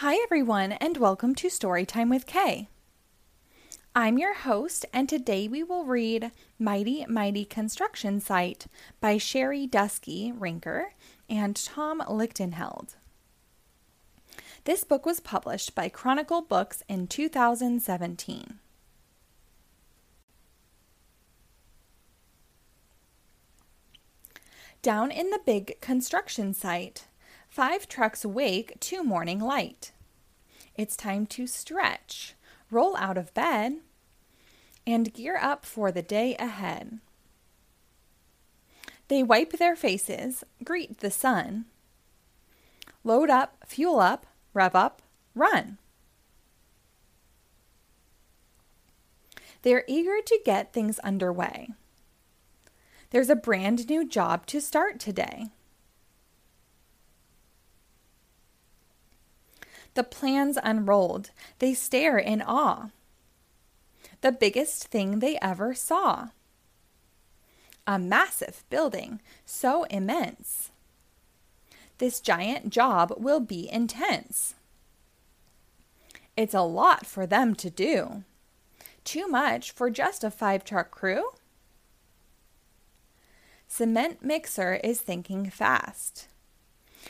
Hi, everyone, and welcome to Storytime with K. I'm your host, and today we will read Mighty Mighty Construction Site by Sherri Duskey Rinker and Tom Lichtenheld. This book was published by Chronicle Books in 2017. Down in the big construction site, Five trucks wake to morning light. It's time to stretch, roll out of bed, and gear up for the day ahead. They wipe their faces, greet the sun, load up, fuel up, rev up, run. They're eager to get things underway. There's a brand new job to start today. The plans unrolled. They stare in awe. The biggest thing they ever saw. A massive building, so immense. This giant job will be intense. It's a lot for them to do. Too much for just a five truck crew? Cement Mixer is thinking fast.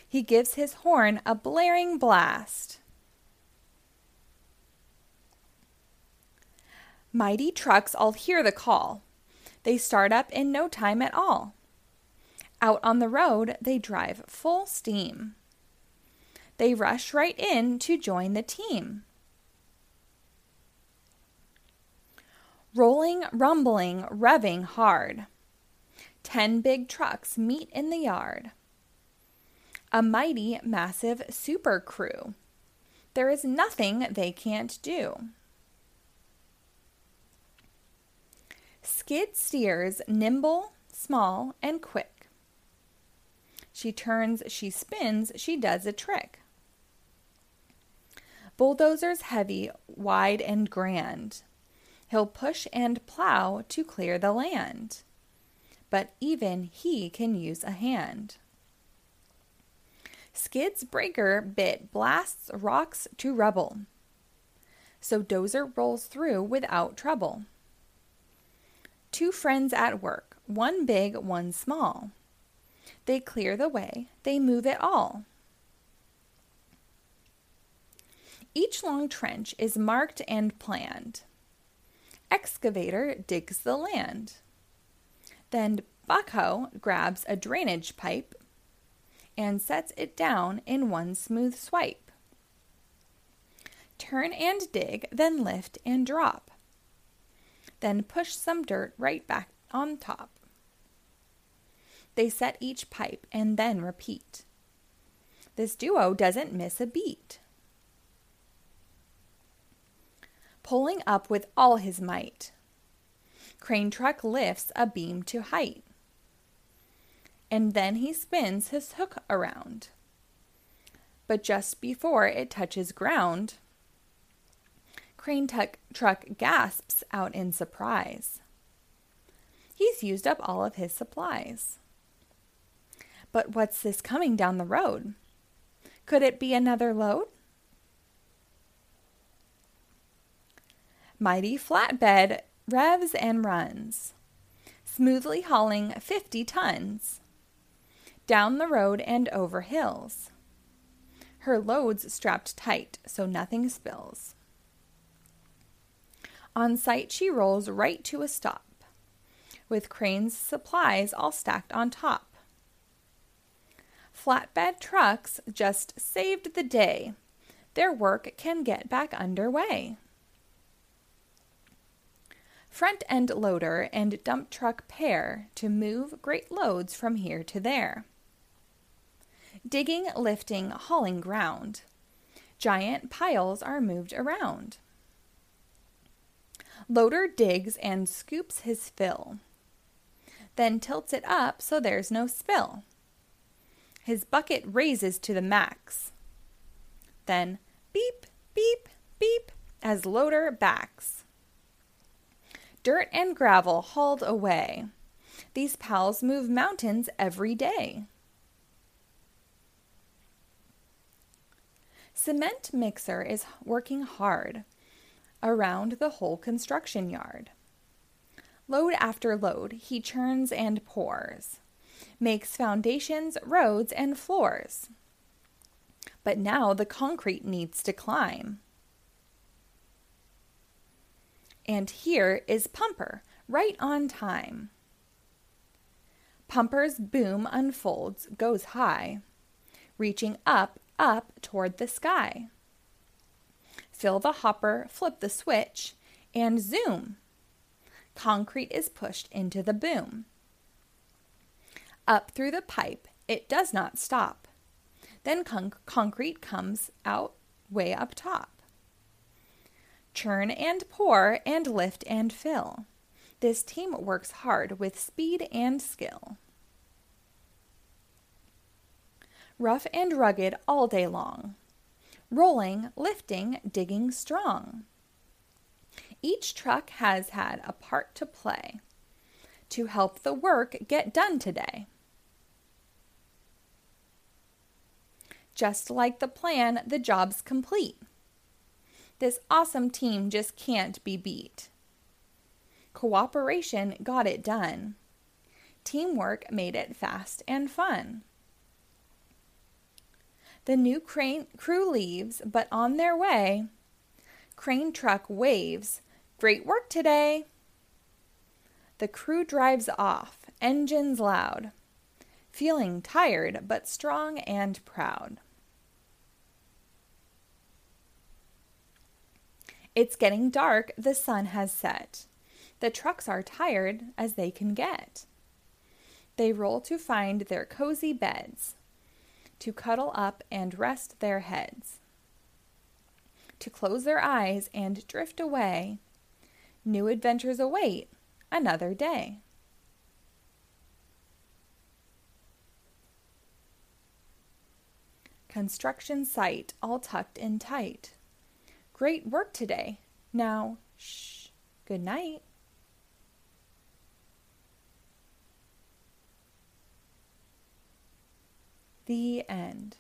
He gives his horn a blaring blast. Mighty trucks all hear the call. They start up in no time at all. Out on the road, they drive full steam. They rush right in to join the team. Rolling, rumbling, revving hard. Ten big trucks meet in the yard a mighty, massive super crew. There is nothing they can't do. Skid steers nimble, small, and quick. She turns, she spins, she does a trick. Bulldozer's heavy, wide, and grand. He'll push and plow to clear the land. But even he can use a hand. Skid's breaker bit blasts rocks to rubble. So Dozer rolls through without trouble. Two friends at work, one big, one small. They clear the way, they move it all. Each long trench is marked and planned. Excavator digs the land. Then Backhoe grabs a drainage pipe and sets it down in one smooth swipe. Turn and dig, then lift and drop. Then push some dirt right back on top. They set each pipe and then repeat. This duo doesn't miss a beat. Pulling up with all his might. Crane truck lifts a beam to height and then he spins his hook around. But just before it touches ground, Crane tuck, Truck gasps out in surprise. He's used up all of his supplies. But what's this coming down the road? Could it be another load? Mighty flatbed revs and runs, smoothly hauling 50 tons down the road and over hills. Her loads strapped tight so nothing spills. On site, she rolls right to a stop, with Crane's supplies all stacked on top. Flatbed trucks just saved the day. Their work can get back underway. Front end loader and dump truck pair to move great loads from here to there digging, lifting, hauling ground. Giant piles are moved around. Loader digs and scoops his fill, then tilts it up so there's no spill. His bucket raises to the max. Then beep, beep, beep as loader backs. Dirt and gravel hauled away. These pals move mountains every day. Cement mixer is working hard around the whole construction yard. Load after load, he churns and pours, makes foundations, roads, and floors. But now the concrete needs to climb. And here is Pumper, right on time. Pumper's boom unfolds, goes high, reaching up, up toward the sky. Fill the hopper, flip the switch, and zoom. Concrete is pushed into the boom. Up through the pipe, it does not stop. Then con- concrete comes out way up top. Churn and pour and lift and fill. This team works hard with speed and skill. Rough and rugged all day long. Rolling, lifting, digging strong. Each truck has had a part to play to help the work get done today. Just like the plan, the job's complete. This awesome team just can't be beat. Cooperation got it done. Teamwork made it fast and fun. The new crane crew leaves, but on their way, crane truck waves. Great work today. The crew drives off, engines loud, feeling tired but strong and proud. It's getting dark, the sun has set. The trucks are tired as they can get. They roll to find their cozy beds, to cuddle up and rest their heads, to close their eyes and drift away. New adventures await another day. Construction site all tucked in tight. Great work today. Now, shh, good night. the end.